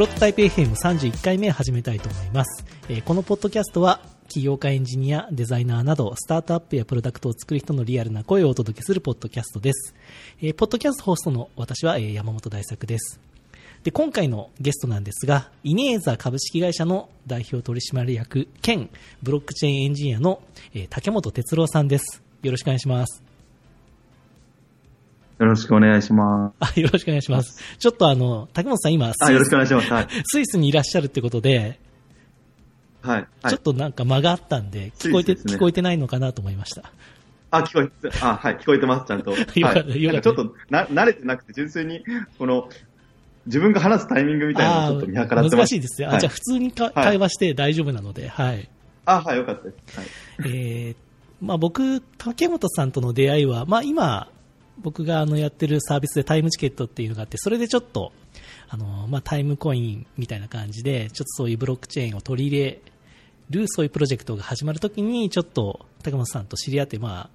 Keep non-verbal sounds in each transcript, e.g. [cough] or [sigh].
プロトタイプ FM31 回目始めたいと思います。えーこのポッドキャストは、起業家エンジニア、デザイナーなど、スタートアップやプロダクトを作る人のリアルな声をお届けするポッドキャストです。えーポッドキャストホストの私は、えー山本大作です。で、今回のゲストなんですが、イネーザ株式会社の代表取締役兼ブロックチェーンエンジニアの、えー竹本哲郎さんです。よろしくお願いします。よろしくお願いします。あ、よろしくお願いします。ちょっとあの、竹本さん今、スあ、よろしくお願いします。はい。スイスにいらっしゃるってことで、はい。はいちょっ。となんか間があったんで、聞こえて、ね聞こえてないのかなと思いました。あ、聞こえて、あ、はい、聞こえてます、ちゃんと。[laughs] よかったはいよかったなんかちょっと、な、慣れてなくて、純粋に、この、自分が話すタイミングみたいなのをちょっと見計らってます。難しいですよ。あはいじゃあ普通にか、はい会話して大丈夫なので、はい。あ、はい、よかったです。はい。えーまあ僕、竹本さんとの出会いは、まあ今、僕があのやってるサービスでタイムチケットっていうのがあって、それでちょっと、あの、まあタイムコインみたいな感じで、ちょっとそういうブロックチェーンを取り入れる、そういうプロジェクトが始まるときに、ちょっと竹本さんと知り合って、まあ、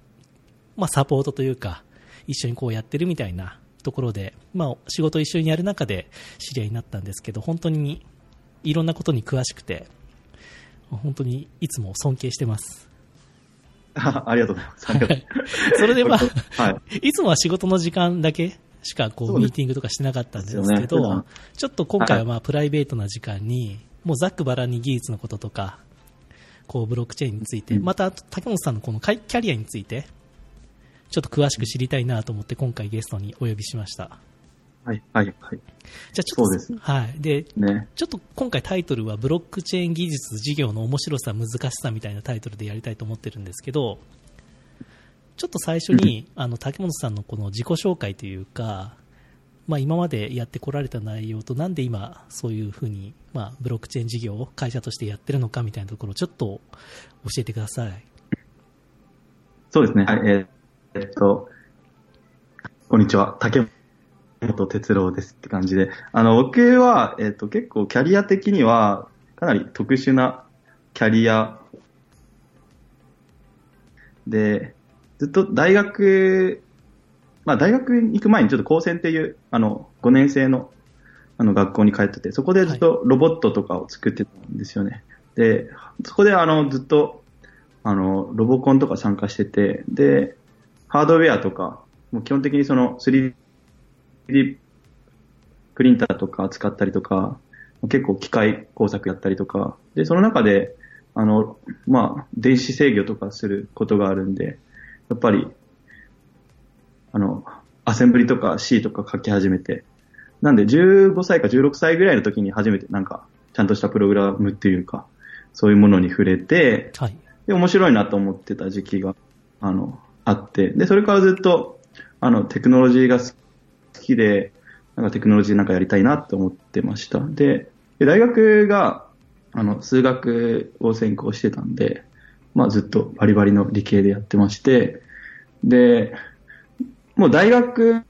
まあサポートというか、一緒にこうやってるみたいなところで、まあ仕事を一緒にやる中で知り合いになったんですけど、本当にいろんなことに詳しくて、本当にいつも尊敬してます。あ [laughs] ありがとうございます。ありがとうそれでまあ、はい。いつもは仕事の時間だけしかこそうミーティングとかしてなかったんですけど段、ちょっと今回はまあプライベートな時間に、もうざっくばらんに技術のこととか、こうブロックチェーンについて、うんまた竹本さんのこのキャリアについて、ちょっと詳しく知りたいなと思って今回ゲストにお呼びしました。はい、はい、はい。じゃあちょっと、そうですはい。で、ね。ちょっと今回タイトルはブロックチェーン技術事業の面白さ難しさみたいなタイトルでやりたいと思ってるんですけど、ちょっと最初に、あの、竹本さんのこの自己紹介というか、まあ今までやってこられた内容となんで今そういうふうに、まあブロックチェーン事業を会社としてやってるのかみたいなところをちょっと教えてください。そうですね。はい、えーえっと、こんにちは。竹本哲郎ですって感じで。あの、僕は、えっと、結構キャリア的には、かなり特殊なキャリアで、ずっと大学、まあ大学に行く前にちょっと高専っていう、あの、5年生の、あの、学校に通ってて、そこでずっとロボットとかを作ってたんですよね。で、そこであの、ずっと、あの、ロボコンとか参加してて、で、ハードウェアとか、もう基本的にその 3D プリンターとか使ったりとか、結構機械工作やったりとか、で、その中で、あの、まあ、電子制御とかすることがあるんで、やっぱり、あの、アセンブリとか C とか書き始めて、なんで15歳か16歳ぐらいの時に初めてなんか、ちゃんとしたプログラムっていうか、そういうものに触れて、はい。で、面白いなと思ってた時期が、あの、あって、で、それからずっと、あの、テクノロジーが好きで、なんかテクノロジーなんかやりたいなと思ってました。で、で大学が、あの、数学を専攻してたんで、まあずっとバリバリの理系でやってまして、で、もう大学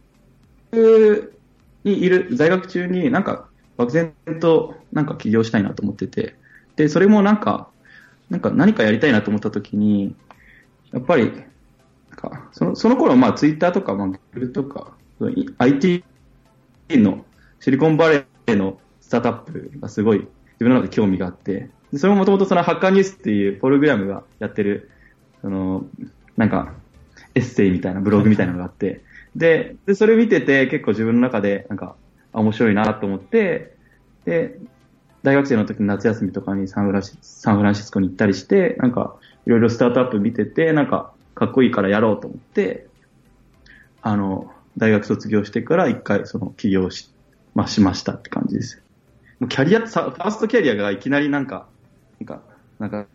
にいる、在学中になんか漠然となんか起業したいなと思ってて、で、それもなんか、なんか何かやりたいなと思った時に、やっぱり、なんかそのその頃まあツイッターとか、まあ、Google とか、IT のシリコンバレーのスタートアップがすごい自分の中で興味があって、それももともとそのハッカーニュースっていうプログラムがやってる、その、なんか、エッセイみたいな、ブログみたいなのがあって、で、でそれ見てて結構自分の中で、なんか、面白いなと思って、で、大学生の時の夏休みとかにサンフランシサンフランシスコに行ったりして、なんか、いろいろスタートアップ見てて、なんか、かっこいいからやろうと思って、あの、大学卒業してから一回その起業し、まあ、しましたって感じです。もうキャリア、さファーストキャリアがいきなりなんか、なんか、なんか、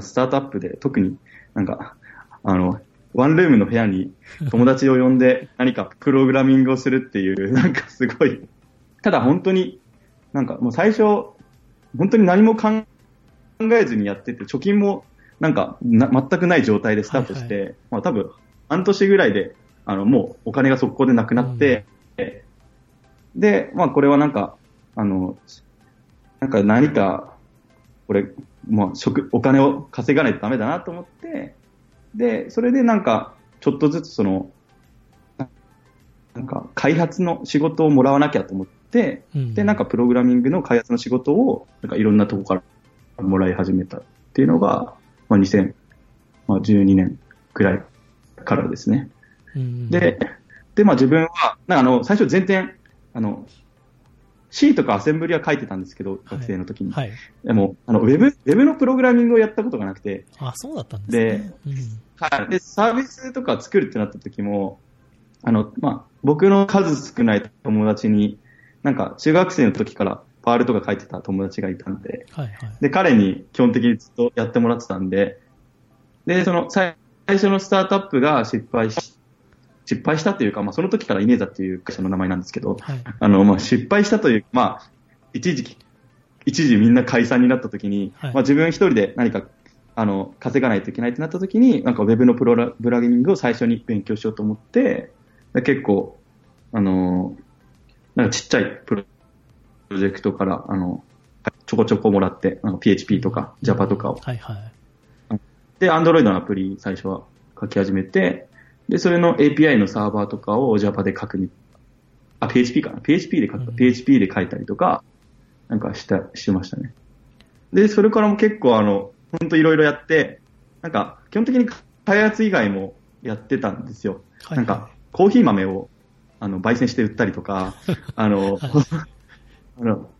スタートアップで特になんか、あの、ワンルームの部屋に友達を呼んで何かプログラミングをするっていう、なんかすごい、ただ本当に、なんかもう最初、本当に何も考えずにやってて、貯金もなんかな全くない状態でスタートして、はまあ多分半年ぐらいで、あの、もうお金が速攻でなくなって、で、まあこれはなんか、あの、なんか何か、これ、もう食、お金を稼がないとダメだなと思って、で、それでなんか、ちょっとずつその、なんか開発の仕事をもらわなきゃと思って、うんで、なんかプログラミングの開発の仕事を、なんかいろんなとこからもらい始めたっていうのが、まあ、2012年くらいからですね。うんで、で、まあ自分は、なんかあの、最初全然、あの、C とかアセンブリは書いてたんですけど、学生の時に。はい。でも、あの、ウェブ、ウェブのプログラミングをやったことがなくて、あ、そうだったんですね。うんはい。で、サービスとか作るってなった時も、あの、まあ、僕の数少ない友達に、なんか中学生の時からパールとか書いてた友達がいたんで、はいはい。で、彼に基本的にずっとやってもらってたんで、で、その最最初のスタートアップが失敗し、失敗したというか、まあ、その時からイネーザっていう会社の名前なんですけど、はい。あの、まあ、失敗したという、まあ、一時期、一時みんな解散になった時に、はいまあ、自分一人で何か、あの、稼がないといけないってなった時に、なんかウェブのプロラグラミングを最初に勉強しようと思って、で結構、あの、なんかちっちゃいプロプロジェクトから、あの、ちょこちょこもらって、あの PHP とか Java とかを。はいはい。で、Android のアプリ最初は書き始めて、で、それの API のサーバーとかを Java で書くみ、あ、PHP かな ?PHP で書くか、うん PHP で書いたりとか、なんかした、してましたね。で、それからも結構あの、ほんといろいろやって、なんか、基本的に開発以外もやってたんですよ。はいなんか、コーヒー豆を、あの、焙煎して売ったりとか、[laughs] あの、あの、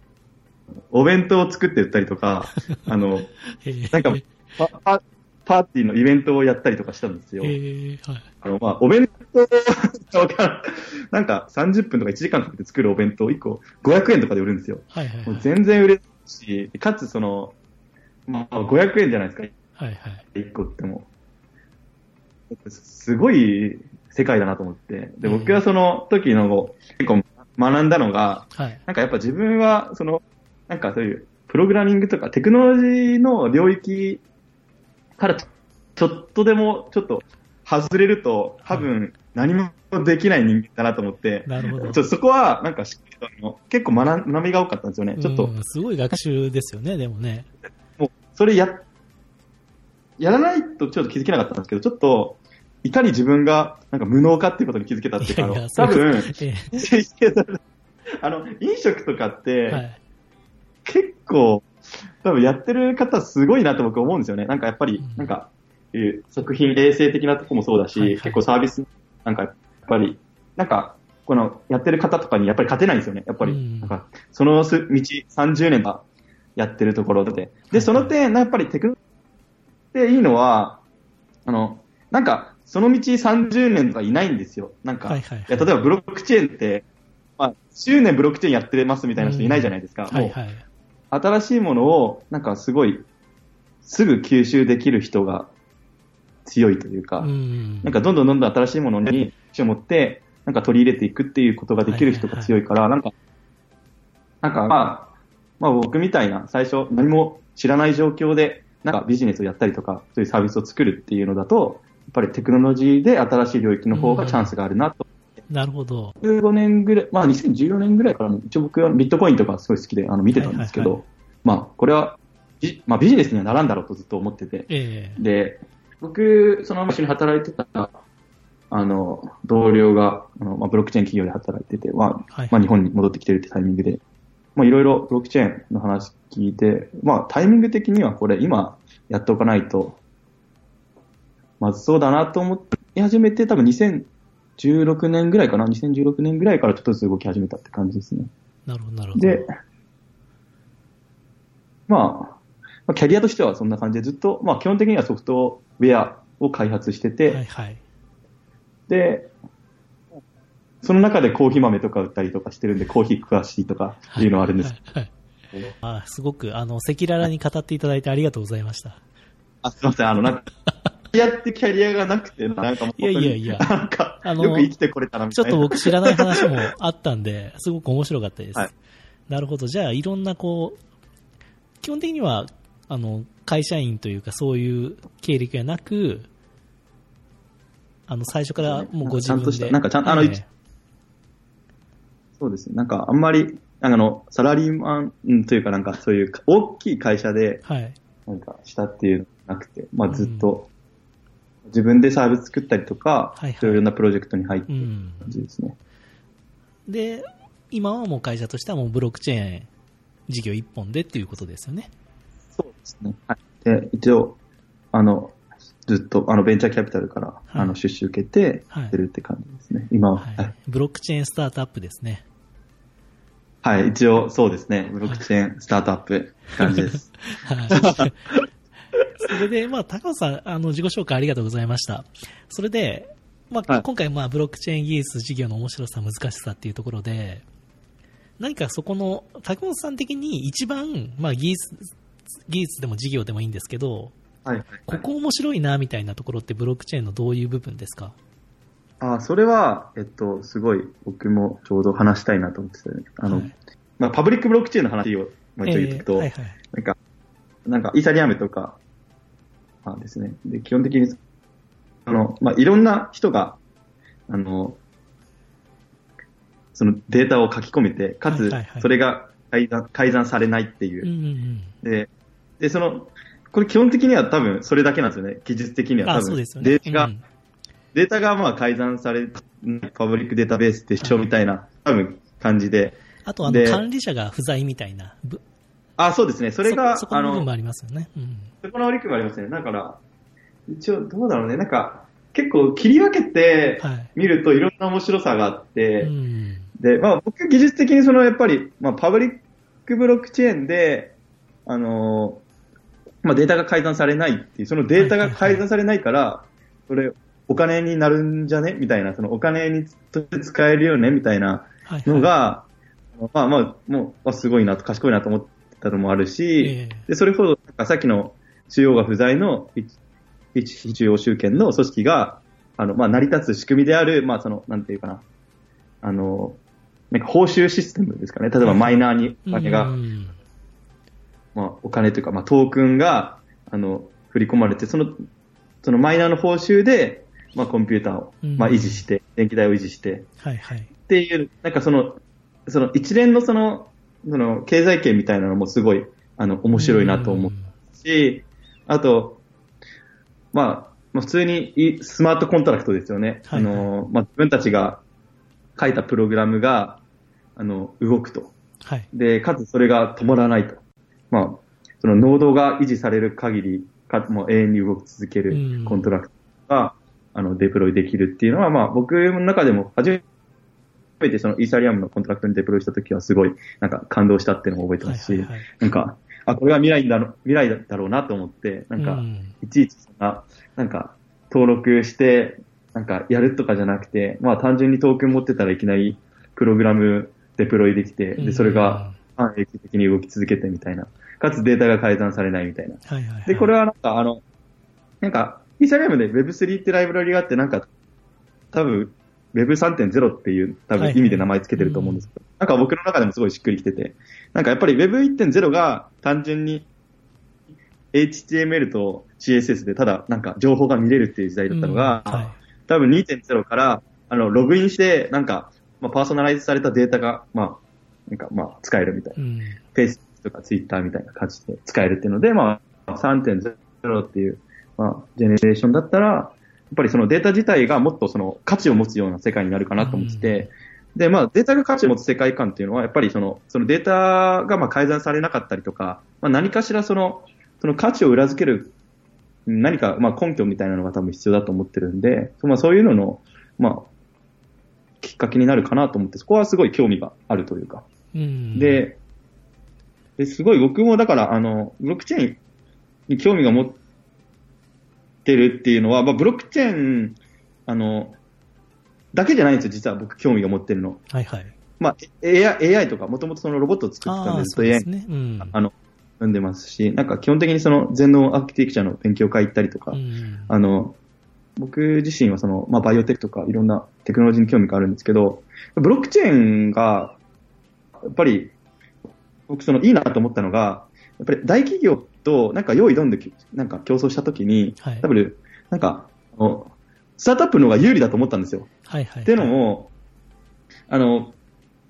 お弁当を作って売ったりとか、あの、えーなんか [laughs] パーティーのイベントをやったりとかしたんですよ。えーはい。あの、まあ、お弁当 [laughs] なんか30分とか1時間かけて作るお弁当1個500円とかで売るんですよ。はいはいはい。もう全然売れないし、かつその、まあ、500円じゃないですか、はいはい。1個っても。すごい世界だなと思って。で、僕はその時の結構学んだのが、はい。なんかやっぱ自分は、その、なんかそういう、プログラミングとかテクノロジーの領域からちょっとでもちょっと外れると、多分何もできない人間だなと思って、なるほど。ちょそこはなんか結構学ん学びが多かったんですよね。ちょっと、うんすごい学習ですよね、でもね。もう、それや、やらないとちょっと気づけなかったんですけど、ちょっと、いかに自分がなんか無能かっていうことに気づけたっていうか、いやいや多分、え [laughs] あの、飲食とかって、ーはい。結構、多分やってる方すごいなと僕思うんですよね。なんかやっぱりうん、なんか、いう作品衛生的なとこもそうだし、はいはい結構サービス、なんかやっぱり、なんか、このやってる方とかにやっぱり勝てないんですよね。やっぱり、うんなんか、そのす道30年はやってるところで。で、その点、やっぱりテクノロジーでいいのは、あの、なんか、その道30年とかいないんですよ。なんか、はいはいはいや例えばブロックチェーンって、まあ、10年ブロックチェーンやってますみたいな人いないじゃないですか。もうはいはい。新しいものを、なんかすごい、すぐ吸収できる人が強いというか、うん。なんかどんどんどんどん新しいものに興味を持って、なんか取り入れていくっていうことができる人が強いから、なんか、なんかまあ、まあ僕みたいな最初何も知らない状況で、なんかビジネスをやったりとか、そういうサービスを作るっていうのだと、やっぱりテクノロジーで新しい領域の方がチャンスがあるなと。なるほど。15年ぐらい、まあ2014年ぐらいからも、一応僕はビットコインとかすごい好きであの見てたんですけど、はいはいまあこれはビ,、まあ、ビジネスにはならんだろうとずっと思ってて、ええ。で、僕、その一緒に働いてた、あの、同僚が、あのまあ、ブロックチェーン企業で働いてて、まあ、はい。まあ、日本に戻ってきてるってタイミングで、まあ、いろいろブロックチェーンの話聞いて、まあ、タイミング的にはこれ今やっておかないと、まずそうだなと思い始めて、多分2016年ぐらいかな、2016年ぐらいからちょっとずつ動き始めたって感じですね。なるほど、なるほど。で、まあ、まあキャリアとしてはそんな感じでずっと、まあ基本的にはソフトウェアを開発してて、はいはい。で、その中でコーヒー豆とか売ったりとかしてるんで、コーヒー詳しいとかいうのはあるんです。はいはいあすごく、あの、赤裸々に語っていただいてありがとうございました。あ、すいません、あの、なんか、やってキャリアがなくて、なんかいやいやいやなんか、あのよく生きてこれたなみちょたいな。っと僕知らない話もあったんで、すごく面白かったです。はいなるほど。じゃあ、いろんなこう、基本的には、あの、会社員というか、そういう経歴がなく、あの、最初からもうご自分で。ちゃんとしたなんかちゃんあのええそうですね。なんかあんまり、あの、サラリーマンうんというかなんかそういう大きい会社で、はい。なんかしたっていうなくて、まあずっと、自分でサービス作ったりとか、はいはいそういういろんなプロジェクトに入ってるうん。感じですね。で、今はもう会社としてはもうブロックチェーン事業一本でっていうことですよね。そうですね。はい。で、一応、あの、ずっと、あの、ベンチャーキャピタルから、いあの、出資受けて、はいやってるって感じですね。今は。ははいい。ブロックチェーンスタートアップですね。はい、一応、そうですね。ブロックチェーン、スタートアップ感じです。[laughs] はい。それで、まあ、高野さん、あの、自己紹介ありがとうございました。それで、まあ、はい今回、まあ、ブロックチェーン技術事業の面白さ、難しさっていうところで、何かそこの、高野さん的に一番、まあ、技術、技術でも事業でもいいんですけど、はい。ここ面白いな、みたいなところってブロックチェーンのどういう部分ですか？あ、それは、えっと、すごい、僕もちょうど話したいなと思ってて、あの、はいまあ、パブリックブロックチェーンの話をもう一度言っておくと、えーはいはい。なんか、なんか、イーサリアムとか、あですね。で、基本的に、あの、まあ、いろんな人が、あの、そのデータを書き込めて、かつそれが改ざん改ざんされないっていう。で、で、その、これ基本的には多分それだけなんですよね。技術的にはあ、多分。そうですよね。データが、うんデータがまあ改ざんされないパブリックデータベースって一緒みたいな、多分感じで。あと、あの、で管理者が不在みたいな、ぶあ、そうですね。それが、そこの、の部分もありますよね。うん。そこの悪くもありますね。だから、一応どうだろうね。なんか、結構切り分けてはい見るといろんな面白さがあって、うん。で、まあ僕技術的にそのやっぱり、まあパブリックブロックチェーンで、あのーまあデータが改ざんされないっていう、そのデータが改ざんされないから、それお金になるんじゃね？みたいな、そのお金に使えるよね？みたいなはい、のはい。が、まあまあ、もう、あすごいなと、賢いなと思ったのもあるし、ええ。で、それほど、さっきの中央が不在の一一非中央集権の組織が、あの、まあ、成り立つ仕組みである、まあ、その、なんていうかな、あの、なんか報酬システムですかね。例えばマイナーにお金が、うん。まあ、お金というか、まあ、トークンが、あの、振り込まれて、その、そのマイナーの報酬で、まあ、コンピューターを、うん。まあ、維持して、電気代を維持して、はいはい。っていう、なんかその、その一連のその、その経済圏みたいなのもすごい、あの、面白いなと思うし、あと、まあ、まあ、普通にいスマートコントラクトですよね。はいはいあの、まあ、自分たちが書いたプログラムが、あの、動くと。はい。で、かつそれが止まらないと。まあ、そのノードが維持される限り、かもう永遠に動き続けるうんコントラクトが、あの、デプロイできるっていうのは、まあ、僕の中でも初めてそのイーサリアムのコントラクトにデプロイした時はすごい、なんか感動したっていうのを覚えてますし、はいはいはいなんか、あ、これが未来だろ、未来だろうなと思って、なんか、うんいちいちそんな、なんか、登録して、なんか、やるとかじゃなくて、まあ、単純にトークン持ってたらいきなり、プログラムデプロイできて、で、それが、半永久的に動き続けてみたいな。かつデータが改ざんされないみたいな。はいはいはい。で、これはなんか、あの、なんか、イーサリアムで Web3 ってライブラリがあって、なんか、多分、Web3.0 っていう多はいはい。分意味で名前つけてると思うんですけど、なんか僕の中でもすごいしっくりきてて、なんかやっぱり Web1.0 が単純に HTML と CSS でただなんか情報が見れるっていう時代だったのが、うん。はい。多分2.0から、あの、ログインして、なんか、まあ、パーソナライズされたデータが、まあ、なんか、まあ、使えるみたいな。うん。Facebook とか Twitter みたいな感じで使えるっていうので、まあ、3.0っていう、まあ、ジェネレーションだったら、やっぱりそのデータ自体がもっとその価値を持つような世界になるかなと思ってて、で、まあ、データが価値を持つ世界観っていうのは、やっぱりその、そのデータがまあ改ざんされなかったりとか、まあ、何かしらその、その価値を裏付ける、何かまあ根拠みたいなのが多分必要だと思ってるんで、まあそういうのの、まあ、きっかけになるかなと思って、そこはすごい興味があるというか。うん。で、ですごい僕もだから、あの、ブロックチェーンに興味が持ってるっていうのは、まあ、ブロックチェーン、あの、だけじゃないんですよ、実は僕興味が持ってるの。はいはい。まあ、AI, AI とか、もともとそのロボットを作ってたんで、ずっとそうで AI すね。うん。あの、読んでますし、なんか基本的にその全能アーキテクチャの勉強会行ったりとか、うんあの、僕自身はその、まあ、バイオテクとかいろんなテクノロジーに興味があるんですけど、ブロックチェーンが、やっぱり、僕そのいいなと思ったのが、やっぱり大企業となんか用意どんでなんか競争したときに、はい多分、なんか、スタートアップの方が有利だと思ったんですよ。はいはい。っていうのも、あの、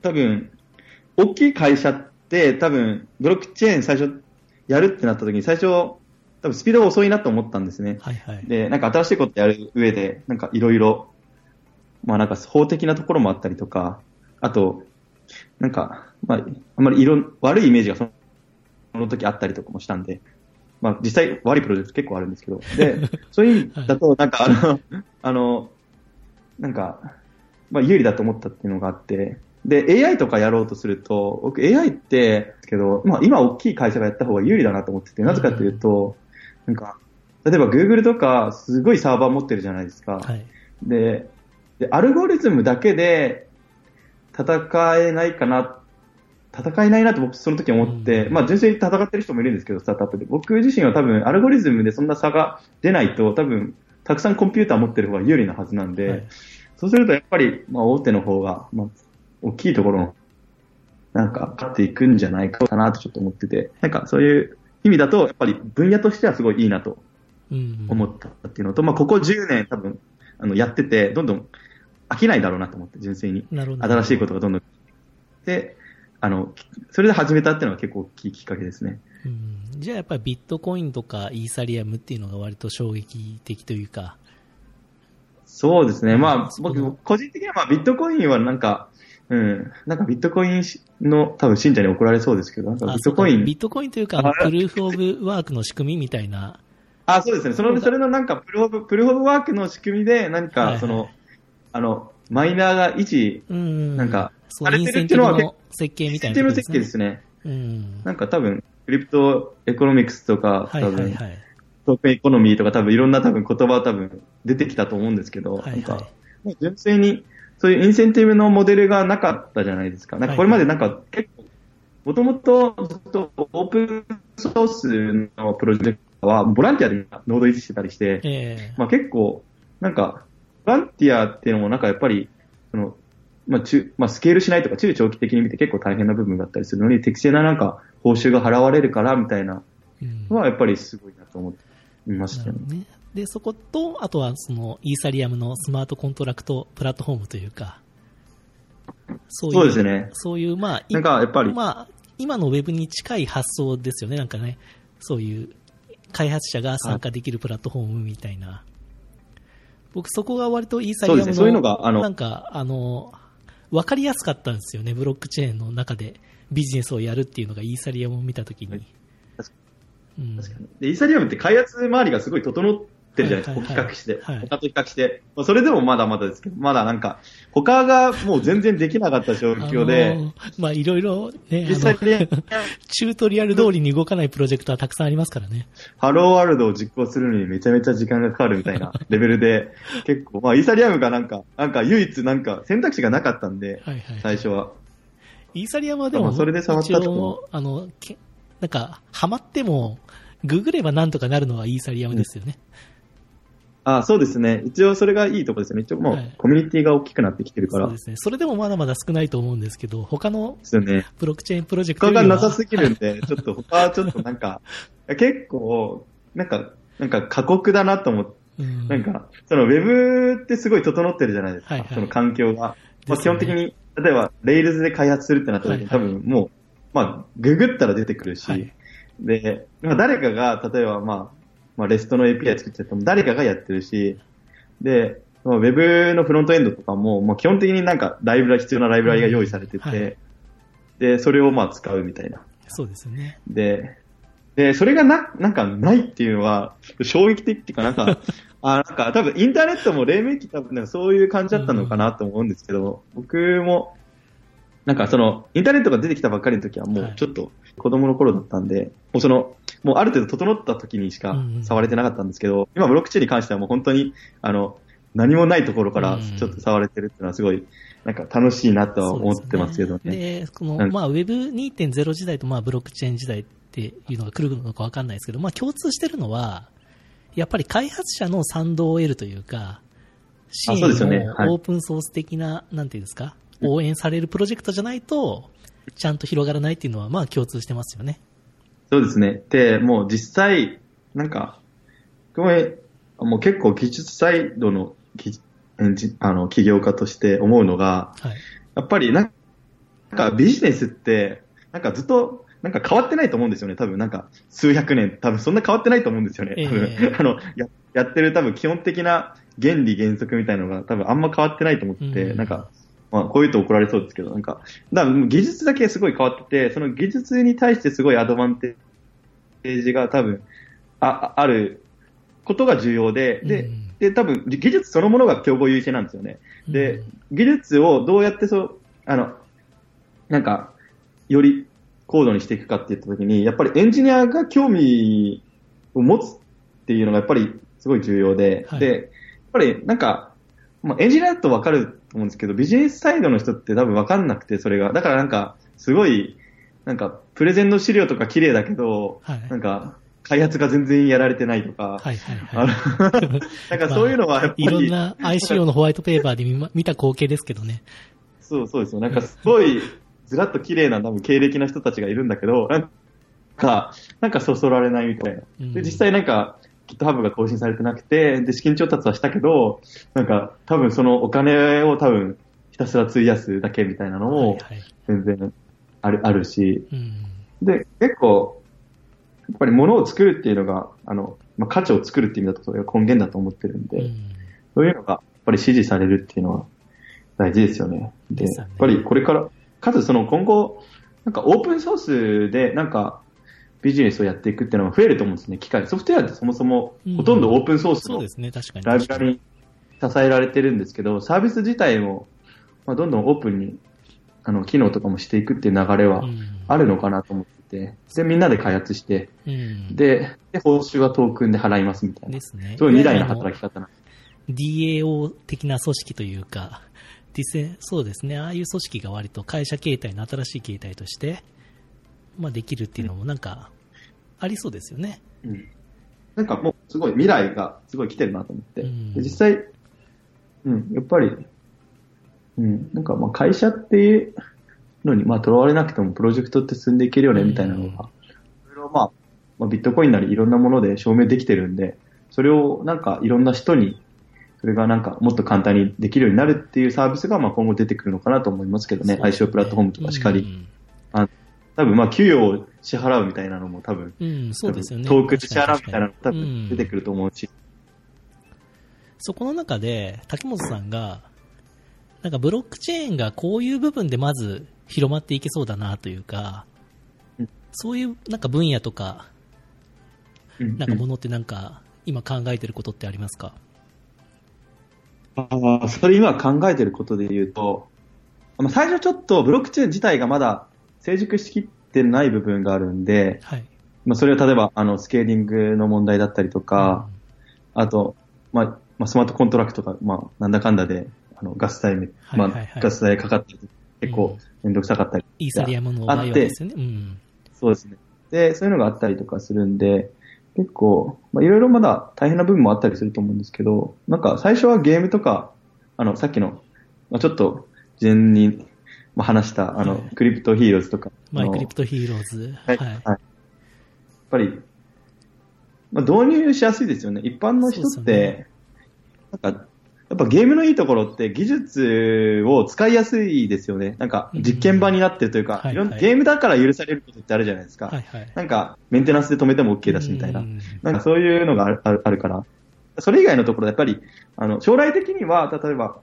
多分、大きい会社って多分、ブロックチェーン最初やるってなった時に最初、多分スピードが遅いなと思ったんですね。はいはい。で、なんか新しいことやる上で、なんかいろいろ、まあなんか法的なところもあったりとか、あと、なんか、まあ、あんまり色、悪いイメージがそのその時あったりとかもしたんで、まあ実際悪いプロジェクト結構あるんですけど、で、[laughs] そういう意味だと、なんかあの、あの、なんか、まあ有利だと思ったっていうのがあって、で、AI とかやろうとすると、僕 AI って、けど、まあ今大きい会社がやった方が有利だなと思ってて、なぜかというと、なんか、例えば Google とかすごいサーバー持ってるじゃないですか。はい。で、で、アルゴリズムだけで戦えないかな、戦えないなと僕その時思って、うんまあ純粋に戦ってる人もいるんですけど、スタートアップで。僕自身は多分アルゴリズムでそんな差が出ないと、多分たくさんコンピューター持ってる方が有利なはずなんで、はいそうするとやっぱり、まあ大手の方が、まあ大きいところの、なんか勝っていくんじゃないかなとちょっと思ってて、なんかそういう意味だと、やっぱり分野としてはすごいいいなとうん思ったっていうのと、まあ、ここ10年多分、あの、やってて、どんどん飽きないだろうなと思って、純粋に。新しいことがどんどん。で、あの、それで始めたっていうのが結構大きいきっかけですね。うん。じゃあやっぱりビットコインとかイーサリアムっていうのが割と衝撃的というか、そうですね。まあ、僕、個人的にはまあ、ビットコインはなんか、うん、なんかビットコインの多分信者に怒られそうですけど、なんかビあットコインビッ、トコインというか、プルーフオブワークの仕組みみたいな、あ、そうですね。その、それのなんか、プルオブ、プルオブワークの仕組みで、何はいはいか、その、あの、マイナーが維持、うん、なんかそう、されてインセンティブるっていうの設計みたいなこと設計ですね。うん。なんか多分、クリプトエコノミクスとか、はい多分、はいはい。トークンエコノミーとか多分いろんな多分言葉は多分出てきたと思うんですけど、はいなんかはい。もう純粋にそういうインセンティブのモデルがなかったじゃないですか。なんかこれまでなんか結構、もともとずっとオープンソースのプロジェクトはボランティアでノード維持してたりして、えまあ結構、なんか、ボランティアっていうのもなんかやっぱり、その、まあ中、まあスケールしないとか中長期的に見て結構大変な部分があったりするのに、適正ななんか報酬が払われるからみたいなのはやっぱりすごいなと思いましたねなるほ。どね。で、そこと、あとはそのイーサリアムのスマートコントラクトプラットフォームというか、そういう、そうですね。そういう、まあ、いなんかやっぱり、まあ、今のウェブに近い発想ですよね、なんかね。そういう、開発者が参加できるプラットフォームみたいな。僕、そこが割とイーサリアムの、ねそういうのがあのなんか、あの、わかりやすかったんですよね、ブロックチェーンの中でビジネスをやるっていうのがイーサリアムを見たときに。確かに。で、イーサリアムって開発周りがすごい整ってるじゃないですか、比較して。はい他と比較して。まあそれでもまだまだですけど、まだなんか、他がもう全然できなかった状況あで、のまあ、いろいろね、あ実際の、に [laughs] チュートリアル通りに動かないプロジェクトはたくさんありますからね。ハローワールドを実行するのにめちゃめちゃ時間がかかるみたいな [laughs] レベルで、結構、まあ、イーサリアムがなんか、なんか唯一なんか選択肢がなかったんで、はいはい。最初は。イーサリアムはでも、まあそれで触ったとあの、けなんか、ハマっても、ググればなんとかなるのはイーサリアムですよね。あそうですね。一応それがいいとこですよね。一応もうはいコミュニティが大きくなってきてるから。でそうですね。それでもまだまだ少ないと思うんですけど、他のすよね。ブロックチェーンプロジェクト他がよりはなさすぎるんで、ちょっと [laughs] 他はちょっとなんか、結構、なんか、なんか過酷だなと思って、うんなんか、そのウェブってすごい整ってるじゃないですか。はいはいその環境が。まあ、基本的に、例えば、レイルズで開発するってなった時に、はいはい多分もう、まあ、ググったら出てくるし、はいで、まあ、誰かが、例えば、まあ、まあ、レストの API 作っちゃっても誰かがやってるし、で、まあ、ウェブのフロントエンドとかも、もう基本的になんかライブラリ、必要なライブラリが用意されてて、うんはいで、それをまあ使うみたいな。そうですよね。で、で、それがな、なんかないっていうのは、衝撃的っていうか、なんか、[laughs] あ、なんか多分インターネットも黎明期多分なんかそういう感じだったのかなと思うんですけど、僕も、なんかその、インターネットが出てきたばっかりの時はもはいうちょっと子供の頃だったんで、もうその、もうある程度整った時にしかうんうん。触れてなかったんですけど、今ブロックチェーンに関してはもう本当に、あの、何もないところからうんちょっと触れてるっていうのはすごい、なんか楽しいなとは思ってますけどね。で、この、まあ、Web2.0 時代と、まあ、ブロックチェーン時代っていうのが来るのかわかんないですけど、まあ、共通してるのは、やっぱり開発者の賛同を得るというか、支援そうですよね。はい。をオープンソース的な、なんていうんですか、応援されるプロジェクトじゃないと、ちゃんと広がらないっていうのは、まあ、共通してますよね。そうですね。で、もう実際、なんか、これ、もう結構技術サイドのきあの起業家として思うのが、はい。やっぱりなんかビジネスって、なんかずっと、なんか変わってないと思うんですよね。多分なんか数百年、多分そんな変わってないと思うんですよね。多分、え [laughs] えあのや、やってる多分基本的な原理原則みたいなのが多分あんま変わってないと思って、うんなんか、まあ、こういうと怒られそうですけど、なんか、だから技術だけすごい変わってて、その技術に対してすごいアドバンテージが多分、あ、あることが重要で、で、うん。で、多分、技術そのものが競合優勢なんですよね。で、技術をどうやってそう、あの、なんか、より高度にしていくかって言ったときに、やっぱりエンジニアが興味を持つっていうのがやっぱりすごい重要で、はい。で、やっぱりなんか、まあ、エンジニアだとわかると思うんですけど、ビジネスサイドの人って多分わかんなくて、それが。だからなんか、すごい、なんか、プレゼンの資料とか綺麗だけど、はいなんか、開発が全然やられてないとか、はいはいあはい。の [laughs] なんかそういうのはやっぱり、いろんな ICO のホワイトペーパーで見ま見た光景ですけどね。そうそうですよ。なんかすごい、ずらっと綺麗な多分経歴の人たちがいるんだけど、なんか、なんかそそられないみたいな。うんで、実際なんか、GitHub が更新されてなくて、で、資金調達はしたけど、なんか、多分そのお金を多分、ひたすら費やすだけみたいなのも、はいはい。全然ある、あるし、うん。で、結構、やっぱり物を作るっていうのが、あの、まあ、価値を作るっていう意味だとそれが根源だと思ってるんで、うんそういうのがやっぱり支持されるっていうのは大事ですよね。で、ねやっぱりこれから、かつその今後、なんかオープンソースでなんかビジネスをやっていくっていうのが増えると思うんですね。機械。ソフトウェアってそもそもうんほとんどオープンソースの。ライブラリに支えられてるんですけど、サービス自体も、まあ、どんどんオープンに、あの、機能とかもしていくっていう流れはうんあるのかなと思ってて、で、みんなで開発して、うん。で、で報酬はトークンで払いますみたいな。ですね。すごい未来の働き方なんです DAO 的な組織というか、ディセそうですね、ああいう組織が割と会社形態の新しい形態として、まあ、できるっていうのもなんか、ありそうですよね。うんなんかもうすごい未来がすごい来てるなと思って。うんで実際、うん、やっぱり、うん、なんかまあ会社っていうのにまあ囚われなくてもプロジェクトって進んでいけるよねみたいなのが、うんいろいろまあ、まあ、ビットコインなりいろんなもので証明できてるんで、それをなんかいろんな人に、それがなんかもっと簡単にできるようになるっていうサービスがまあ今後出てくるのかなと思いますけどね。相性プラットフォームとかしかり。多分まあ給与を支払うみたいなのも多分、うん、うん、そうですよね。トークで支払うみたいなのも多分出てくると思うし。そこの中で、竹本さんが、なんかブロックチェーンがこういう部分でまず広まっていけそうだなというかうん、そういうなんか分野とか、うんなんかものってなんか今考えてることってありますか？ああ、それ今考えてることで言うと、まあ最初ちょっとブロックチェーン自体がまだ成熟しきってない部分があるんで、はい。まあ、それは例えばあのスケーリングの問題だったりとか、あと、まあ、まあ、スマートコントラクトが、まあ、なんだかんだで、あの、ガス代め、まあ、ガス代かかって結構めんどくさかったり、イーサリアムの場合はですよね。うん。そうですね。で、そういうのがあったりとかするんで、結構、まあ、いろいろまだ大変な部分もあったりすると思うんですけど、なんか最初はゲームとか、あの、さっきの、まあ、ちょっと前に、まあ、話した、あの、はいクリプトヒーローズとか、マイクリプトヒーローズ。はい。はい。やっぱり、まあ、導入しやすいですよね。一般の人って、なんか、やっぱゲームのいいところって技術を使いやすいですよね。なんか実験場になってるというか、うんいろんなゲームだから許されることってあるじゃないですか。はいはい。なんかメンテナンスで止めても OK だしみたいなう。んなんかそういうのがあるあるあるから。それ以外のところでやっぱり、あの、将来的には、例えば、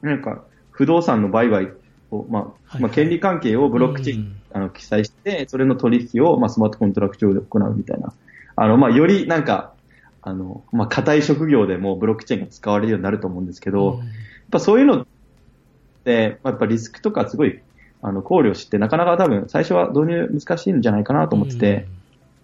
なんか、不動産の売買を、まあ、はいまあ、権利関係をブロックチェーンあの、記載して、それの取引を、まあ、スマートコントラクト上で行うみたいな。あの、まあ、よりなんか、あの、まあ、硬い職業でもブロックチェーンが使われるようになると思うんですけど、やっぱそういうのって、まあやっぱリスクとかすごい、あの、考慮して、なかなか多分、最初は導入難しいんじゃないかなと思ってて、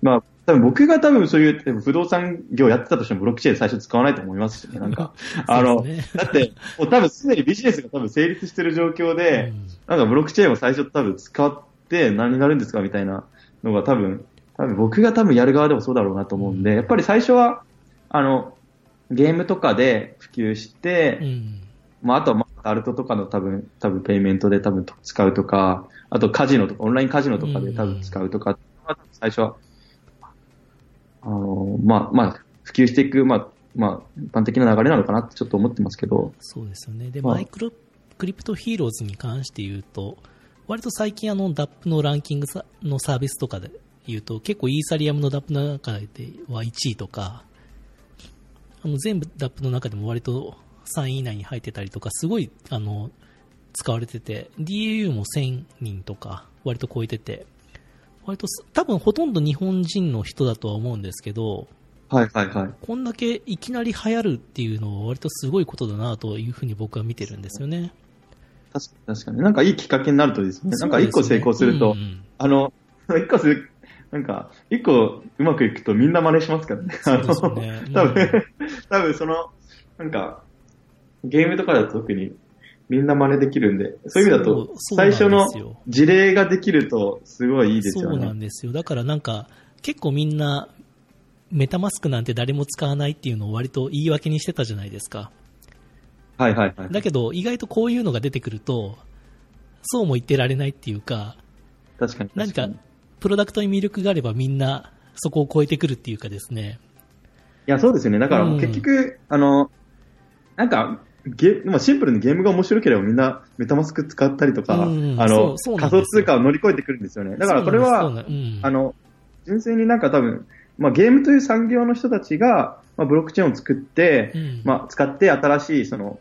まあ、多分僕が多分そういう不動産業やってたとしてもブロックチェーン最初使わないと思いますしね、なんか。[laughs] あの、だって、もう多分すでにビジネスが多分成立してる状況で、なんかブロックチェーンを最初多分使って何になるんですかみたいなのが多分、多分僕が多分やる側でもそうだろうなと思うんで、やっぱり最初は、あの、ゲームとかで普及して、うん。まあ、あとは、まあ、アルトとかの多分、多分ペイメントで多分使うとか、あとカジノとか、オンラインカジノとかで多分使うとか、まあ最初は、あの、まあ、まあ、普及していく、まあ、まあ、一般的な流れなのかなってちょっと思ってますけど、そうですよね。で、まあマイクロクリプトヒーローズに関して言うと、割と最近あの DAP のランキングさのサービスとかで言うと、結構イーサリアムの DAP の中では1位とか、あの全部 DAP の中でも割と3位以内に入ってたりとか、すごい、あの、使われてて、DAU も1000人とか割と超えてて、割とす多分ほとんど日本人の人だとは思うんですけど、はいはいはい。こんだけいきなり流行るっていうのは割とすごいことだなというふうに僕は見てるんですよね。確かに確かに。なんかいいきっかけになるといいですね。なんか一個成功すると、うんうんあの、[laughs] 一個する、なんか、一個うまくいくとみんな真似しますからね。そうですよね多分、多分その、なんか、ゲームとかだと特にみんな真似できるんで、そういう意味だと最初よの事例ができるとすごいいいですよそうなね。んですよ。だからなんか、結構みんな、メタマスクなんて誰も使わないっていうのを割と言い訳にしてたじゃないですか。はいはいはい。だけど、意外とこういうのが出てくると、そうも言ってられないっていうか、確かに何か確かに。い、プロダクトに魅力があればみんなそこを超えてくるっていうかですね。や、そうですよね。だからうん結局、あの、なんか、ゲまあシンプルにゲームが面白ければみんなメタマスク使ったりとか、うんあの仮想通貨を乗り越えてくるんですよね。だからこれは、うんあの、純粋になんか多分、まあゲームという産業の人たちが、まあブロックチェーンを作って、うん。まあ使って新しいその、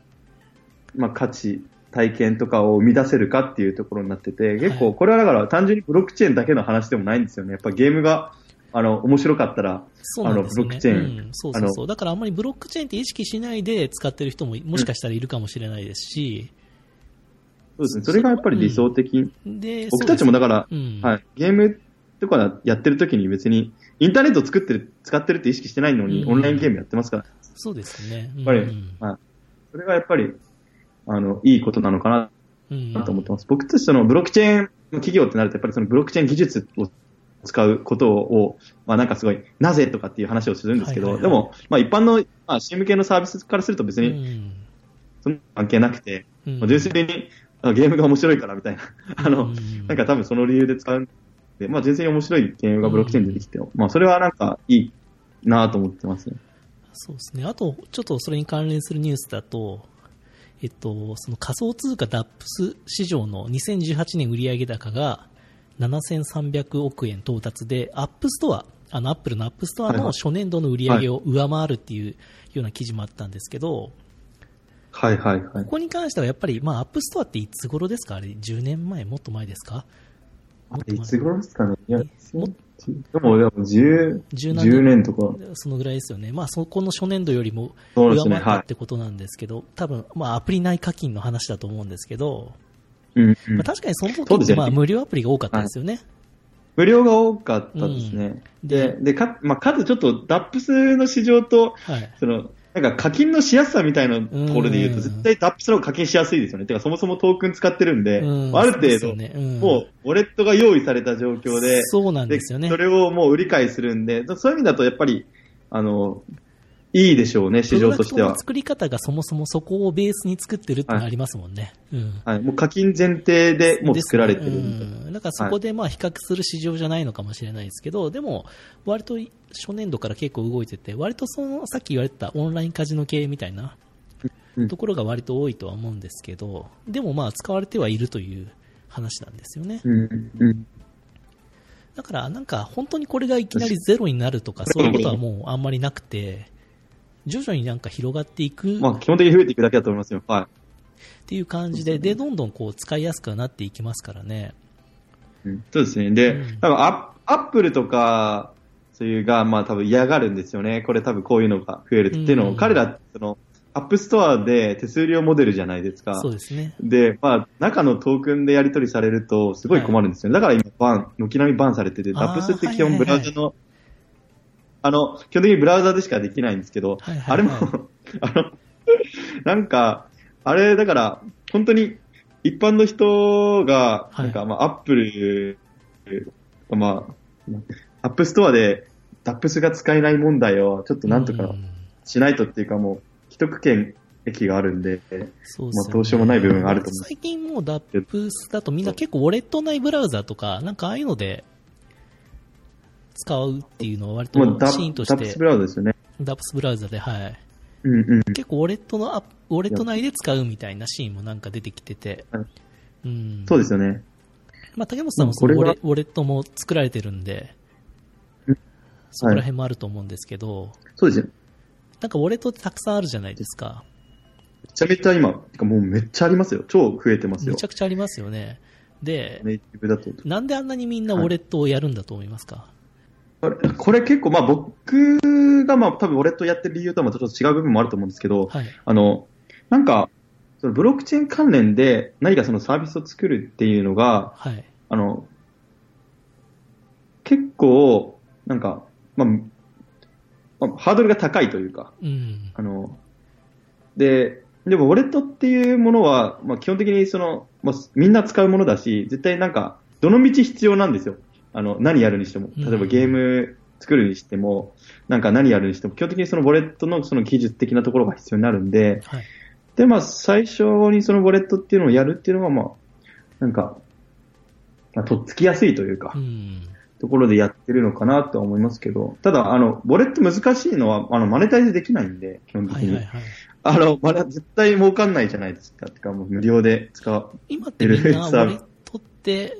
まあ価値、体験とかを生み出せるかっていうところになってて、結構これはだから単純にブロックチェーンだけの話でもないんですよね。やっぱゲームが、あの、面白かったら、そうなんですよね。あのブロックチェーンうんそうそうそう。だからあんまりブロックチェーンって意識しないで使ってる人ももしかしたらいるかもしれないですし、そうですね。それがやっぱり理想的。で、僕たちもだから、うんはい、ゲームとかやってる時に別に、インターネットを作ってる、使ってるって意識してないのに、うんオンラインゲームやってますから、そうですね。やっぱり、はい。それがやっぱり、あの、いいことなのかなうんと思ってます。僕たちそのブロックチェーンの企業ってなると、やっぱりそのブロックチェーン技術を使うことを、まあなんかすごい、なぜとかっていう話をするんですけど、はいはいはい。でも、まあ一般の、まあ、CM 系のサービスからすると別うに、ん。そんな関係なくて、うん。まあ純粋にあゲームが面白いからみたいな、あの、うんなんか多分その理由で使うんで、まあ純粋に面白いゲームがブロックチェーンでできて、まあそれはなんかいいなと思ってますね。そうですね。あと、ちょっとそれに関連するニュースだと、えっと、その仮想通貨 DAPS 市場の2018年売上高が7300億円到達で、アップストア、あの、アップルのアップストアはいはい。の初年度の売り上げを上回るっていうような記事もあったんですけど、はいはいはい。こ。こに関してはやっぱり、まあ、アップストアっていつ頃ですか？あれ、10年前もっと前ですか？いつ頃ですかね？いや、もでも、でも10、十何10年とか。そのぐらいですよね。まあ、そこの初年度よりも上回ったってことなんですけど、多分、まあ、アプリ内課金の話だと思うんですけど、うん、うんまあ、確かにその時ねまあ、無料アプリが多かったですよね。無料が多かったですね。うんで、で、か、まあ、かつちょっと、ダップスの市場と、はい。その、なんか課金のしやすさみたいなところで言うと、うん絶対ダップスの方が課金しやすいですよね。てか、そもそもトークン使ってるんで、うんある程そうねうんもう、ウォレットが用意された状況で、そうなんですよねそ。れをもう売り買いするんで、そういう意味だとやっぱり、あの、いいでしょうね、市場としては。作り方がそもそもそこをベースに作ってるってのありますもんね。うん。はい、もう課金前提でもう作られてるねうん、だからそこでまあ比較する市場じゃないのかもしれないですけど、でも、割と初年度から結構動いてて、割とそのさっき言われてたオンラインカジノ系みたいなうんところが割と多いとは思うんですけど、でもまあ使われてはいるという話なんですよね。うんうんだからなんか本当にこれがいきなりゼロになるとかそういうことはもうあんまりなくて、徐々になんか広がっていくまあ、基本的に増えていくだけだと思いますよ。はい。っていう感じで、で、どんどんこう使いやすくはなっていきますからね。うんそうですね。で、うん多分アップルとか、そういうが、まあ多分嫌がるんですよね。これ多分こういうのが増えるっていうのを、うん彼ら、その、アップストアで手数料モデルじゃないですか。そうですね。で、まあ、中のトークンでやり取りされると、すごい困るんですよね。だから今、バン、軒並みバンされてて、あー DApps って基本はいはいはいブラウザの、あの、基本的にブラウザでしかできないんですけど、はいはいはい。あれも、[laughs] あの、なんか、あれ、だから、本当に、一般の人が、はい。なんか、まあ、アップル、まあ、アップストアで、 DApps が使えない問題を、ちょっとなんとかうん。しないとっていうか、もう、既得権益があるんで、そうですまあどうしようもない部分があると思う。最近もう DApps だとみんな結構ウォレット内ブラウザとか、なんかああいうので使うっていうのは割とシーンとしてダップスブ、ラウザですよね。DAPS ブラウザで、はい。うんうん。結構ウォレットのアウォレット内で使うみたいなシーンもなんか出てきててはい、うん。そうですよね。まあ、竹本さんもそのウォレウォレットも作られてるんでうん、そこら辺もあると思うんですけど、そうですよ。なんかウォレットってたくさんあるじゃないですか。ちゃめちゃ今、てかもうめっちゃありますよ。超増えてますよ。めちゃくちゃありますよね。で。なんであんなにみんなウォレットをやるんだと思いますか、これこれ結構、まあ僕がまあ多分ウォレットやってる理由とはまたちょっと違う部分もあると思うんですけど、はい。あの、なんか、そのブロックチェーン関連で何かそのサービスを作るっていうのが、はい。あの、結構、なんか、まあ、まあハードルが高いというか、うん。あの、で、でも、ウォレットっていうものは、まあ、基本的にその、まあ、みんな使うものだし、絶対なんか、どの道必要なんですよ。あの、何やるにしても。例えばうんゲーム作るにしても、なんか何やるにしても、基本的にそのウォレットのその技術的なところが必要になるんで、はい。で、まあ、最初にそのウォレットっていうのをやるっていうのは、まあ、なんか、まあ、とっつきやすいというかう、ん。ところでやってるのかなとは思いますけど、ただ、あの、ウォレット難しいのは、あの、マネタイズできないんで、基本的に。はいはいはい。あの、まだ絶対儲かんないじゃないですか。てか、もう無料で使う。今ってみんなウ LS ォレットって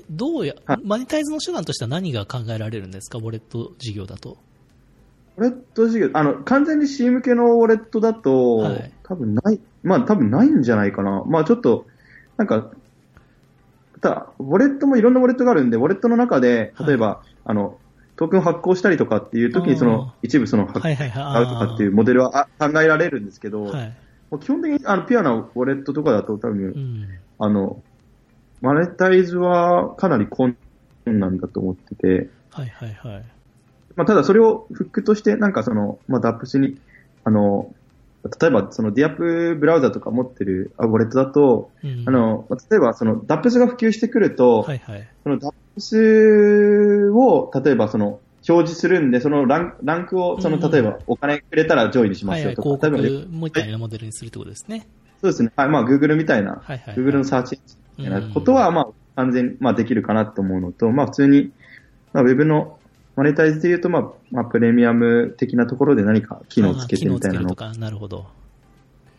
どうや、はいマネタイズの手段としては何が考えられるんですか？ウォレット事業だと。ウォレット事業、あの、完全に C 向けのウォレットだと、はい多分ない、まあ多分ないんじゃないかな。まあちょっと、なんか、ただ、ウォレットもいろんなウォレットがあるんで、ウォレットの中で、例えば、あの、トークンを発行したりとかっていう時に、その、一部その、発はいはいはい。買うとかっていうモデルはあ考えられるんですけど、はい。基本的にあのピュアなウォレットとかだと多分、うん。あの、マネタイズはかなり困難だと思ってて、はいはいはい。まあ、ただそれをフックとして、なんかその、まあ、 DAppsに、あの、例えばその DApp ブラウザとか持ってるアウォレットだと、うんあ、の、まあ例えばその DAppsが普及してくると、はいはい。その DAppsを、例えばその、表示するんで、そのランランクを、その、うん例えばお金くれたら上位にしまはいはい。すよと広か、例えば、告みたいなモデルにするってことですね。そうですね。はい、まあ、Google みたいな、はいはいはい。Google のサーチエンジンみたいうんなことは、まあ、完全に、まあ、できるかなと思うのと、まあ、普通に、まあ、ウェブのマネタイズで言うと、まあ、まあ、プレミアム的なところで何か機能をつけてみたいなの。あなるほど。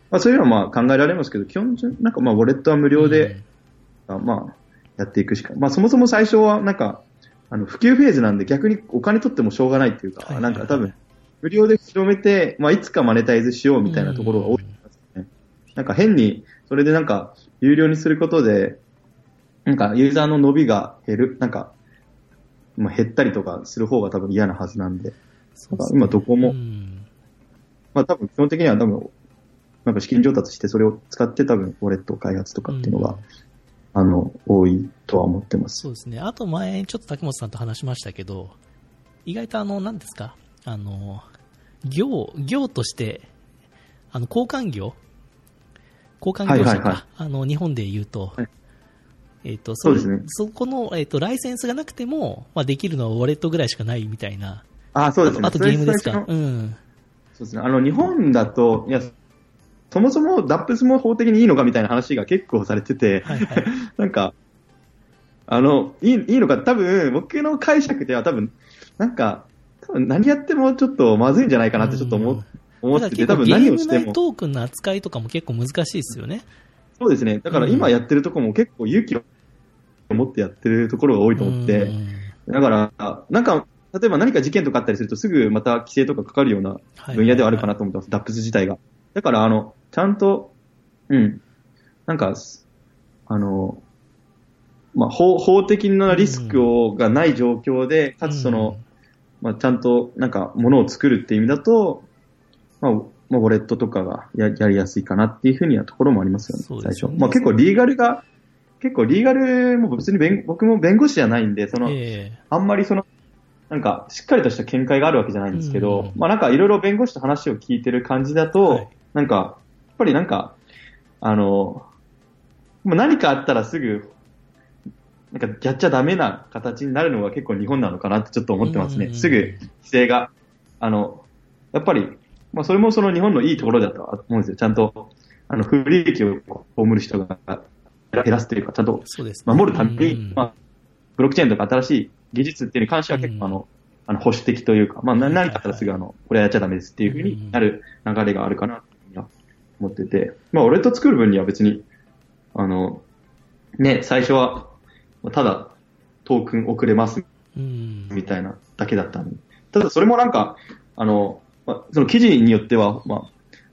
まあ、そういうのはまあ考えられますけど、基本なんかまあ、ウォレットは無料で、まあ、やっていくしか、まあ、そもそも最初はなんか、あの、普及フェーズなんで逆にお金取ってもしょうがないっていうか、はいはいはい。なんか多分、無料で広めて、まあ、いつかマネタイズしようみたいなところが多いと思いますね。なんか変に、それでなんか、有料にすることで、なんかユーザーの伸びが減る、なんか、まあ、減ったりとかする方が多分嫌なはずなんで、そうなんか今どこもうん。まあ多分基本的には多分、なんか資金調達してそれを使って多分ウォレット開発とかっていうのが、うん。あの、多いとは思ってます。そうですね。あと前、ちょっと竹本さんと話しましたけど、意外とあの、何ですかあの、業、業として、あの、交換業交換業者か、はいはいはいあの、日本で言うと、はいえっ、と、そうですねそこの、えっ、と、ライセンスがなくても、まあ、できるのはウォレットぐらいしかないみたいな。あ、そうですね。あとゲームですか？うん。そうですね。あの、日本だと、いや、そもそもダップスも法的にいいのかみたいな話が結構されてて、はいはい。[laughs] なんか、あの、いい、いいのか、多分、僕の解釈では多分、なんか、多分何やってもちょっとまずいんじゃないかなってちょっと思,、うん思ってて、多分何をしても、トークンの扱いとかも結構難しいですよね。そうですね。だから今やってるところも結構勇気を持ってやってるところが多いと思って、うん。だから、なんか、例えば何か事件とかあったりするとすぐまた規制とかかかるような分野ではあるかなと思ってます、ダップス自体が。だから、あの、ちゃんと、うん、なんか、あの、まあ、法法的なリスクを、がない状況で、かつその、まあ、ちゃんと、なんか、ものを作るっていう意味だと、まあ、まあ、ウォレットとかがややりやすいかなっていうふうにはところもありますよね、最初。まあ、結構リーガルが、結構リーガルも別に弁僕も弁護士じゃないんで、その、えあんまりその、なんか、しっかりとした見解があるわけじゃないんですけど、うん。まあなんかいろいろ弁護士と話を聞いてる感じだと、はい。なんか、やっぱりなんか、あの、もう何かあったらすぐ、なんかやっちゃダメな形になるのが結構日本なのかなってちょっと思ってますね。うん。すぐ規制が、あの、やっぱり、まあそれもその日本のいいところだとは思うんですよ。ちゃんと、あの、不利益を被る人が減らすというか、ちゃんと。守るために、うんまあ、ブロックチェーンとか新しい技術っていうのに関しては結構あの、あの保守的というか、まあ、な何かあったらすぐあの、これやっちゃダメですっていうふうになる流れがあるかなと思ってて、まあ、俺と作る分には別に、あの、ね、最初は、ただ、トークン送れますうん。みたいなだけだったんで。ただそれもなんか、あの、まあ、その記事によっては、まあ、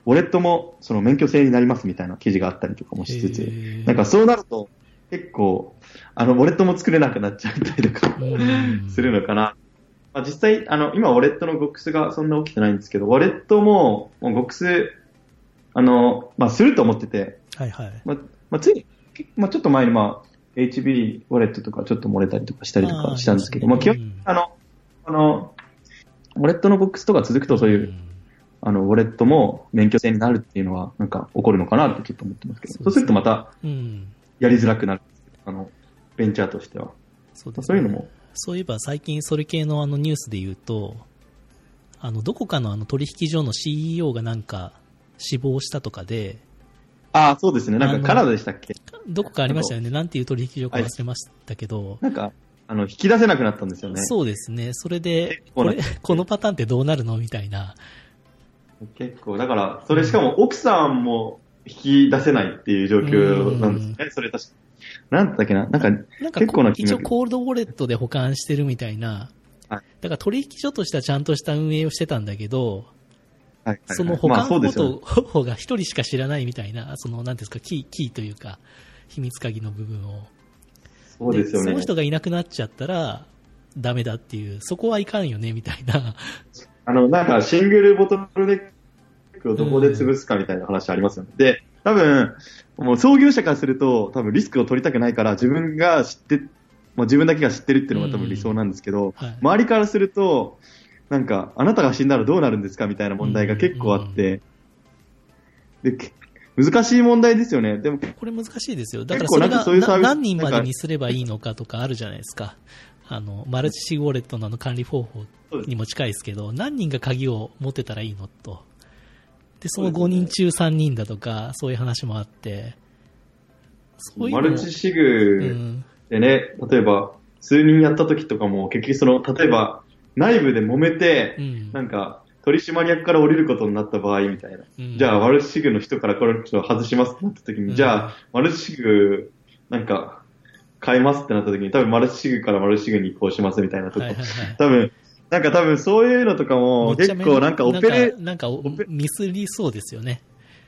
ウォレットもその免許制になりますみたいな記事があったりとかもしつつ、なんかそうなると、結構、あの、ウォレットも作れなくなっちゃったりとかうんするのかな。まあ、実際、あの、今、ウォレットのゴックスがそんな起きてないんですけど、ウォレットも、もうゴックス、あの、まあ、すると思ってて、はいはい。まあ、まあ、つい、まあ、ちょっと前に、まあ、HB ウォレットとかちょっと漏れたりとかしたりとかしたんですけど、あーまあ、基本うんあの、あの、ウォレットのボックスとか続くとそういう、あの、ウォレットも免許制になるっていうのは、なんか起こるのかなってちょっと思ってますけど、そうでするとまたうん。やりづらくなる。んですけど、あの、ベンチャーとしては。そうね。そういうのも、そういえば最近それ系のあのニュースで言うと、あの、どこかのあの取引所の CEO がなんか死亡したとかで、ああ、そうですね。なんかカナダでしたっけ？どこかありましたよね。なんていう取引所か忘れましたけど、なんか、あの、引き出せなくなったんですよね。そうですね。それで、これ、このパターンってどうなるのみたいな。結構、だから、それしかも奥さんも引き出せないっていう状況なんですね。それ確かなんだっけな？なんか、なんか結構な一応コールドウォレットで保管してるみたいな。はいだから取引所としてはちゃんとした運営をしてたんだけど、はいはいはいその保まあ管方法方が一人しか知らないみたいな、その、なんですか、キー、キーというか、秘密鍵の部分を。そうですよねその。人がいなくなっちゃったら、ダメだっていう、そこはいかんよね、みたいな。あの、なんか、シングルボトルネックをどこで潰すかみたいな話ありますよね。で、多分、もう創業者からすると、多分リスクを取りたくないから、自分が知って、もう自分だけが知ってるっていうのが多分理想なんですけど、はい。周りからすると、なんか、あなたが死んだらどうなるんですかみたいな問題が結構あって、で、け難しい問題ですよね。でも、これ難しいですよ。だからそれが何人までにすればいいのかとかあるじゃないですか。あの、マルチシグウォレットのあの管理方法にも近いですけど、何人が鍵を持ってたらいいのと。で、その5人中3人だとか、そういう話もあって、そういうのマルチシうグん、でね、例えば、数人やった時とかも、結局その、例えば、内部で揉めてう、ん。なんか、取締役から降りることになった場合みたいな。うんじゃあ、マルチシグの人からこれちょっと外しますってなった時に、うんじゃあ、マルチシグ、なんか、変えますってなった時に、多分マルチシグからマルチシグに移行しますみたいなとこ、はいはいはい。多分、なんか多分そういうのとかも、結構なんかオペレ、なんかミスりそうですよね。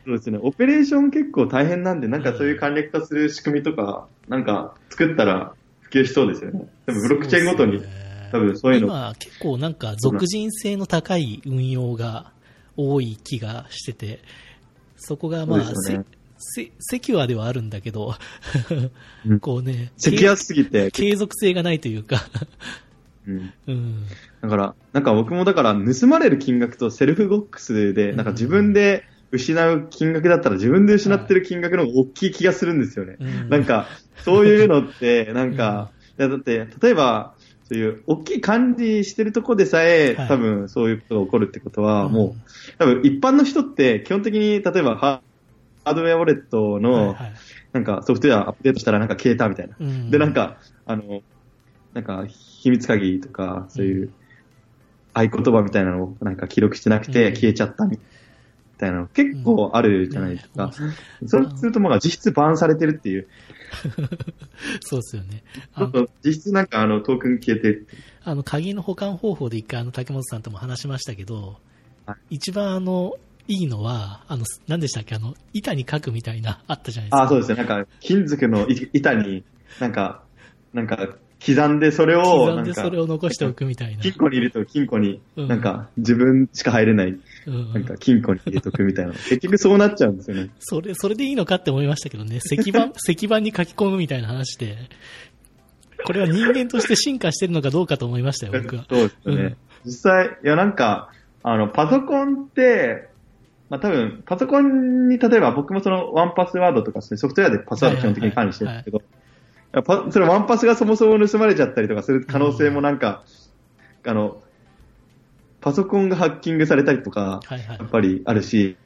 そうですね、オペレーション結構大変なんで、なんかそういう簡略化する仕組みとか、なんか作ったら普及しそうですよね。多分ブロックチェーンごとにね多分そういうの。今結構なんか俗人性の高い運用が多い気がしてて、そこがまあ、ね。セキュアではあるんだけどう、ん。[laughs] こうね、セキュアすぎて、継続性がないというか、うん。うん。だから、なんか僕もだから盗まれる金額とセルフボックスで、なんか自分で失う金額だったら自分で失ってる金額の方が大きい気がするんですよね。うん。なんか、そういうのって、なんか、いやだって、例えば、そういう大きい管理してるとこでさえ、はい。多分そういうことが起こるってことは、うん。もう、多分一般の人って基本的に、例えばハハードウェアウォレットはいの、はい。なんかソフトウェアアップデートしたらなんか消えたみたいな。うん。で、なんか、あの、なんか、秘密鍵とか、そういう、合言葉みたいなのをなんか記録してなくてうん。消えちゃったみたいなの結構あるじゃないですか。そうすると、まあ実質バーンされてるっていう。[laughs] そうですよね。ちあょっと実質なんかあのトークン消えて、あの、鍵の保管方法で一回あの、竹本さんとも話しましたけど、は一番あの、いいのは、あの、何でしたっけ？あの、板に書くみたいな、あったじゃないですか。あそうですね。なんか金属のい板になんか、なんか刻んでそれを、刻んでそれを残しておくみたいな。金庫に入れると金庫に、うんなんか自分しか入れない、うんなんか金庫に入れとくみたいな。[laughs] 結局そうなっちゃうんですよね。それ、それでいいのかって思いましたけどね。石板、[laughs] 石板に書き込むみたいな話で。これは人間として進化してるのかどうかと思いましたよ、僕は。そうですよね。うん実際、いやなんか、あの、パソコンって、まあ多分、パソコンに例えば僕もそのワンパスワードとかですね、ソフトウェアでパスワード基本的に管理してるんですけど、いやパそれワンパスがそもそも盗まれちゃったりとかする可能性もなんか、あの、パソコンがハッキングされたりとか、はいはいやっ。ぱりあるし、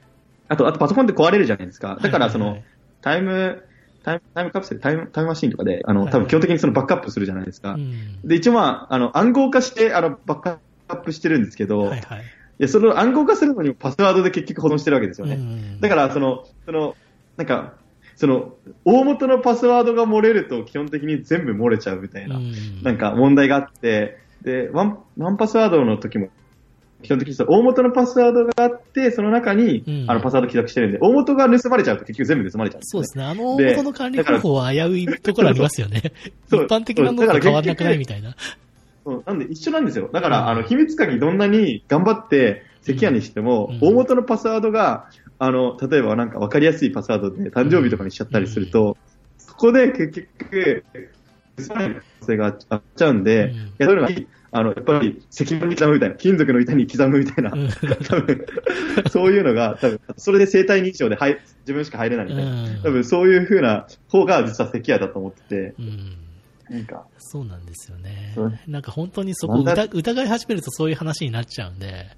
あと、あとパソコンって壊れるじゃないですか。だからその、はいはいタイム、タイム、タイムカプセル、タイム、タイムマシンとかで、あの、はい多分基本的にそのバックアップするじゃないですか。はいうんで、一応まあ、あの、暗号化して、あの、バックアップしてるんですけど、はいはい。いや、その暗号化するのにもパスワードで結局保存してるわけですよね。うんだから、その、その、なんか、その、大元のパスワードが漏れると基本的に全部漏れちゃうみたいな、うんなんか問題があって、で、ワン、ワンパスワードの時も、基本的に大元のパスワードがあって、その中に、うんあのパスワード記録してるんで、大元が盗まれちゃうと結局全部盗まれちゃうんですよ、ね。そうですね。あの大元の管理方法は危ういところありますよね。[laughs] 一そう般的なのと変わらなくないみたいな。そうなんで一緒なんですよ。だから、うんあの、秘密鍵どんなに頑張って、関谷にしても、うん大元のパスワードが、あの、例えばなんか分かりやすいパスワードで誕生日とかにしちゃったりすると、そこで結局、盗まれる可能性があっちゃうんで、うん。いやそういうのがいい。あの、やっぱり石板に刻むみたいな、金属の板に刻むみたいな、うん多分、そういうのが、多分、それで生体認証で入自分しか入れないみたいな、うん。多分そういう風な方が実は関谷だと思ってて、うん。なんか、そうなんですよね。なんか本当にそこ疑い始めるとそういう話になっちゃうんで、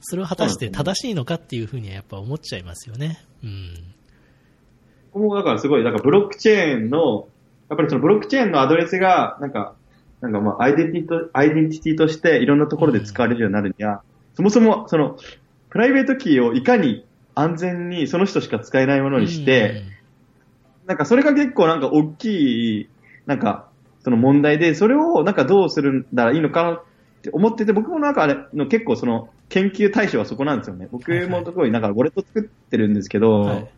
それは果たして正しいのかっていうふうにはやっぱ思っちゃいますよね。うん。ここもだからすごい、だからブロックチェーンの、やっぱりそのブロックチェーンのアドレスが、なんか、なんかまあアイデンティティと、アイデンティティとしていろんなところで使われるようになるには、そもそもその、プライベートキーをいかに安全にその人しか使えないものにして、なんかそれが結構なんか大きい、なんか、その問題で、それをなんかどうするんだらいいのかなって思ってて、僕もなんかあれの結構その研究対象はそこなんですよね。僕もすごいなんかウォレット作ってるんですけど、うんはい。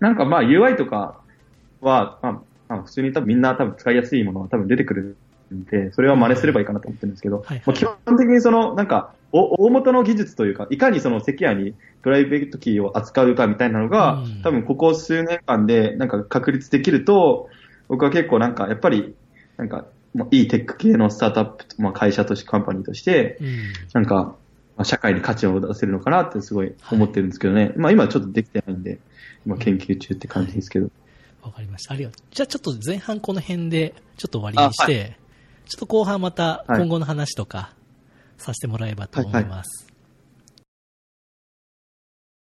なんかまあ UI とかは、まあ、まあ普通に多分みんな多分使いやすいものは多分出てくるんで、それは真似すればいいかなと思ってるんですけど、はいはい。まあ、基本的にそのなんかお大元の技術というか、いかにそのセキュアにプライベートキーを扱うかみたいなのが、うん。多分ここ数年間でなんか確立できると、僕は結構なんかやっぱり、なんか、もういいテック系のスタートアップ、まあ、会社として、カンパニーとして、うん。なんか、まあ、社会に価値を出せるのかなってすごい思ってるんですけどね。まあ今はちょっとできてないんで、今研究中って感じですけど。わかりました。ありがとう。じゃあちょっと前半この辺でちょっと終わりにして、あちょっと後半またはい今後の話とかさせてもらえばと思います。